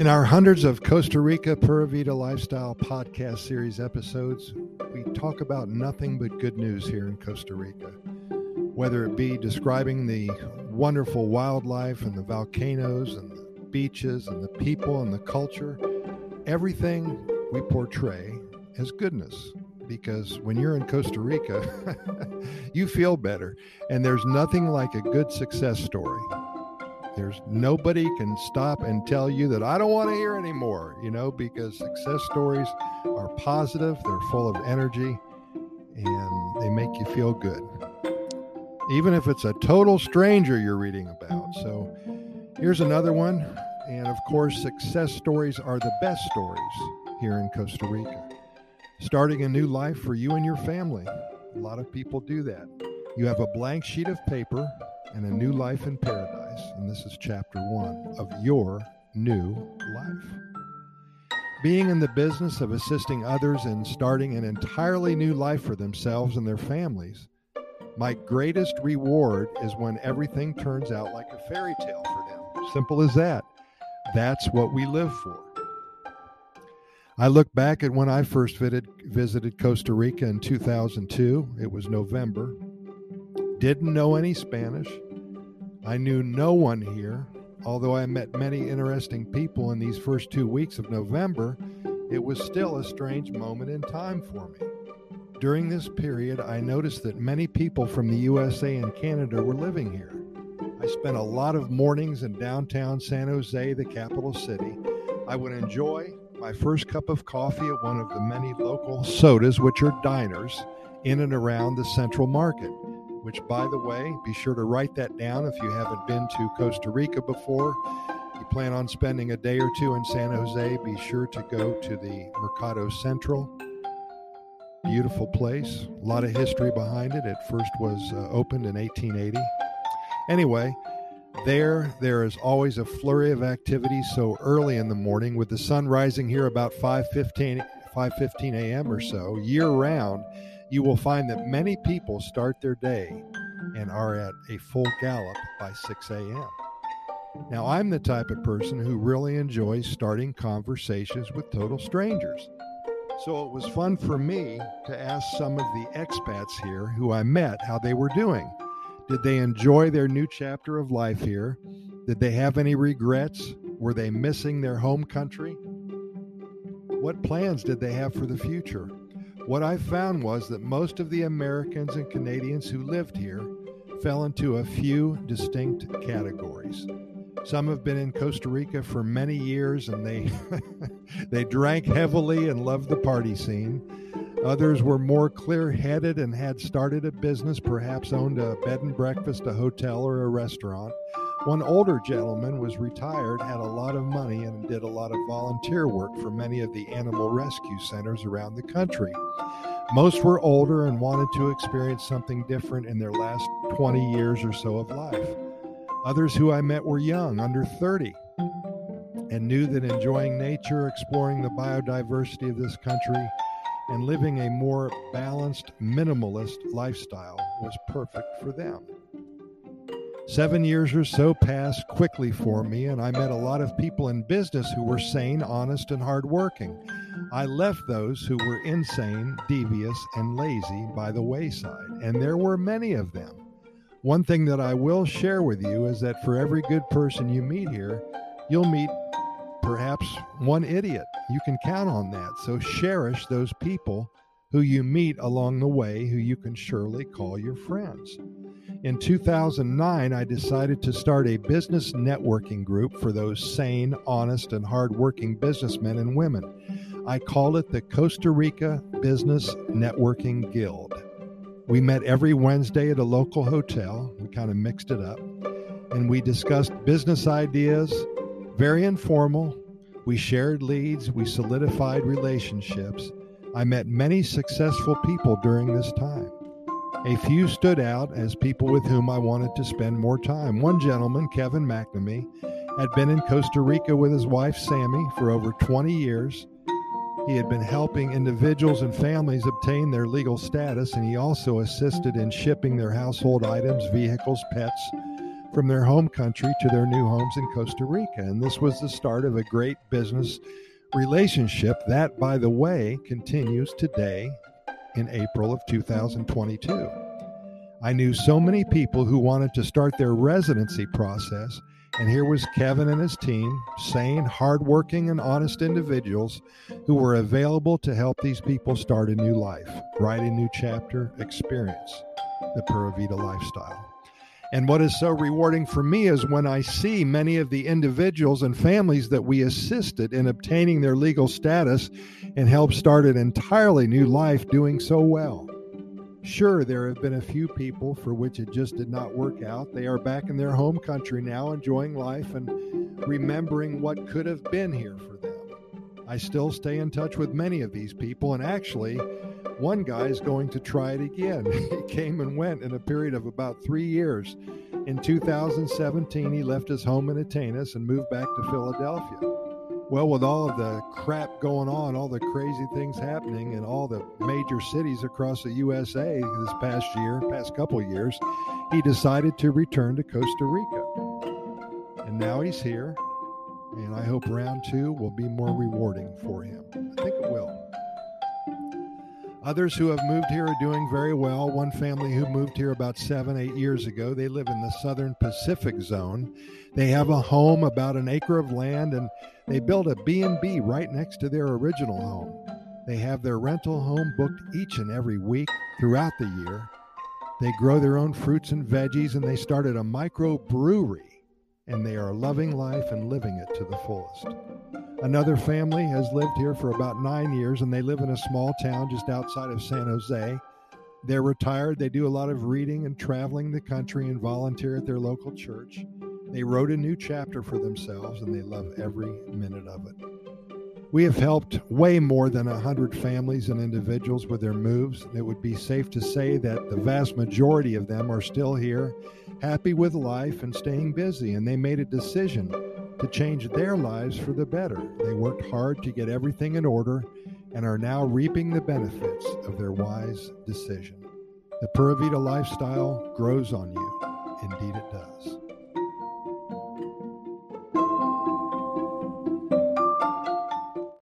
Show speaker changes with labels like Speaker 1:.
Speaker 1: In our hundreds of Costa Rica Pura Vida Lifestyle podcast series episodes, we talk about nothing but good news here in Costa Rica. Whether it be describing the wonderful wildlife and the volcanoes and the beaches and the people and the culture, everything we portray as goodness. Because when you're in Costa Rica, you feel better. And there's nothing like a good success story. There's nobody can stop and tell you that I don't want to hear anymore, you know, because success stories are positive, they're full of energy, and they make you feel good. Even if it's a total stranger you're reading about. So here's another one. And of course, success stories are the best stories here in Costa Rica. Starting a new life for you and your family. A lot of people do that. You have a blank sheet of paper and a new life in paradise. And this is chapter one of your new life. Being in the business of assisting others in starting an entirely new life for themselves and their families, my greatest reward is when everything turns out like a fairy tale for them. Simple as that. That's what we live for. I look back at when I first visited, Costa Rica in 2002. It was November. Didn't know any Spanish. I knew no one here. Although I met many interesting people in these first two weeks of November, it was still a strange moment in time for me. During this period, I noticed that many people from the USA and Canada were living here. I spent a lot of mornings in downtown San Jose, the capital city. I would enjoy my first cup of coffee at one of the many local sodas, which are diners, in and around the Central Market. Which, by the way, be sure to write that down if you haven't been to Costa Rica before. You plan on spending a day or two in San Jose, be sure to go to the Mercado Central. Beautiful place, a lot of history behind it. It first was uh, opened in 1880. Anyway, there, there is always a flurry of activity so early in the morning, with the sun rising here about 5:15 5:15 a.m. or so year round. You will find that many people start their day and are at a full gallop by 6 a.m. Now, I'm the type of person who really enjoys starting conversations with total strangers. So it was fun for me to ask some of the expats here who I met how they were doing. Did they enjoy their new chapter of life here? Did they have any regrets? Were they missing their home country? What plans did they have for the future? What I found was that most of the Americans and Canadians who lived here fell into a few distinct categories. Some have been in Costa Rica for many years and they they drank heavily and loved the party scene. Others were more clear headed and had started a business, perhaps owned a bed and breakfast, a hotel, or a restaurant. One older gentleman was retired, had a lot of money, and did a lot of volunteer work for many of the animal rescue centers around the country. Most were older and wanted to experience something different in their last 20 years or so of life. Others who I met were young, under 30, and knew that enjoying nature, exploring the biodiversity of this country, and living a more balanced, minimalist lifestyle was perfect for them. Seven years or so passed quickly for me, and I met a lot of people in business who were sane, honest, and hardworking. I left those who were insane, devious, and lazy by the wayside, and there were many of them. One thing that I will share with you is that for every good person you meet here, you'll meet perhaps one idiot. You can count on that. So cherish those people who you meet along the way who you can surely call your friends. In 2009, I decided to start a business networking group for those sane, honest, and hardworking businessmen and women. I called it the Costa Rica Business Networking Guild. We met every Wednesday at a local hotel. We kind of mixed it up. And we discussed business ideas, very informal. We shared leads, we solidified relationships. I met many successful people during this time. A few stood out as people with whom I wanted to spend more time. One gentleman, Kevin McNamee, had been in Costa Rica with his wife Sammy for over 20 years. He had been helping individuals and families obtain their legal status, and he also assisted in shipping their household items, vehicles, pets from their home country to their new homes in Costa Rica. And this was the start of a great business relationship that, by the way, continues today in April of 2022. I knew so many people who wanted to start their residency process, and here was Kevin and his team, sane, hardworking, and honest individuals who were available to help these people start a new life, write a new chapter, experience the Pura Vida lifestyle. And what is so rewarding for me is when I see many of the individuals and families that we assisted in obtaining their legal status and helped start an entirely new life doing so well. Sure, there have been a few people for which it just did not work out. They are back in their home country now, enjoying life and remembering what could have been here for them. I still stay in touch with many of these people, and actually, one guy is going to try it again. he came and went in a period of about three years. In 2017, he left his home in Atenas and moved back to Philadelphia. Well, with all of the crap going on, all the crazy things happening in all the major cities across the USA this past year, past couple years, he decided to return to Costa Rica. And now he's here, and I hope round two will be more rewarding for him. I think it will. Others who have moved here are doing very well. One family who moved here about seven, eight years ago, they live in the southern Pacific zone. They have a home, about an acre of land, and they built a B&B right next to their original home. They have their rental home booked each and every week throughout the year. They grow their own fruits and veggies, and they started a micro brewery and they are loving life and living it to the fullest. Another family has lived here for about nine years, and they live in a small town just outside of San Jose. They're retired. They do a lot of reading and traveling the country and volunteer at their local church. They wrote a new chapter for themselves, and they love every minute of it. We have helped way more than 100 families and individuals with their moves. It would be safe to say that the vast majority of them are still here, happy with life and staying busy, and they made a decision to change their lives for the better. They worked hard to get everything in order and are now reaping the benefits of their wise decision. The Pura Vida lifestyle grows on you. Indeed, it does.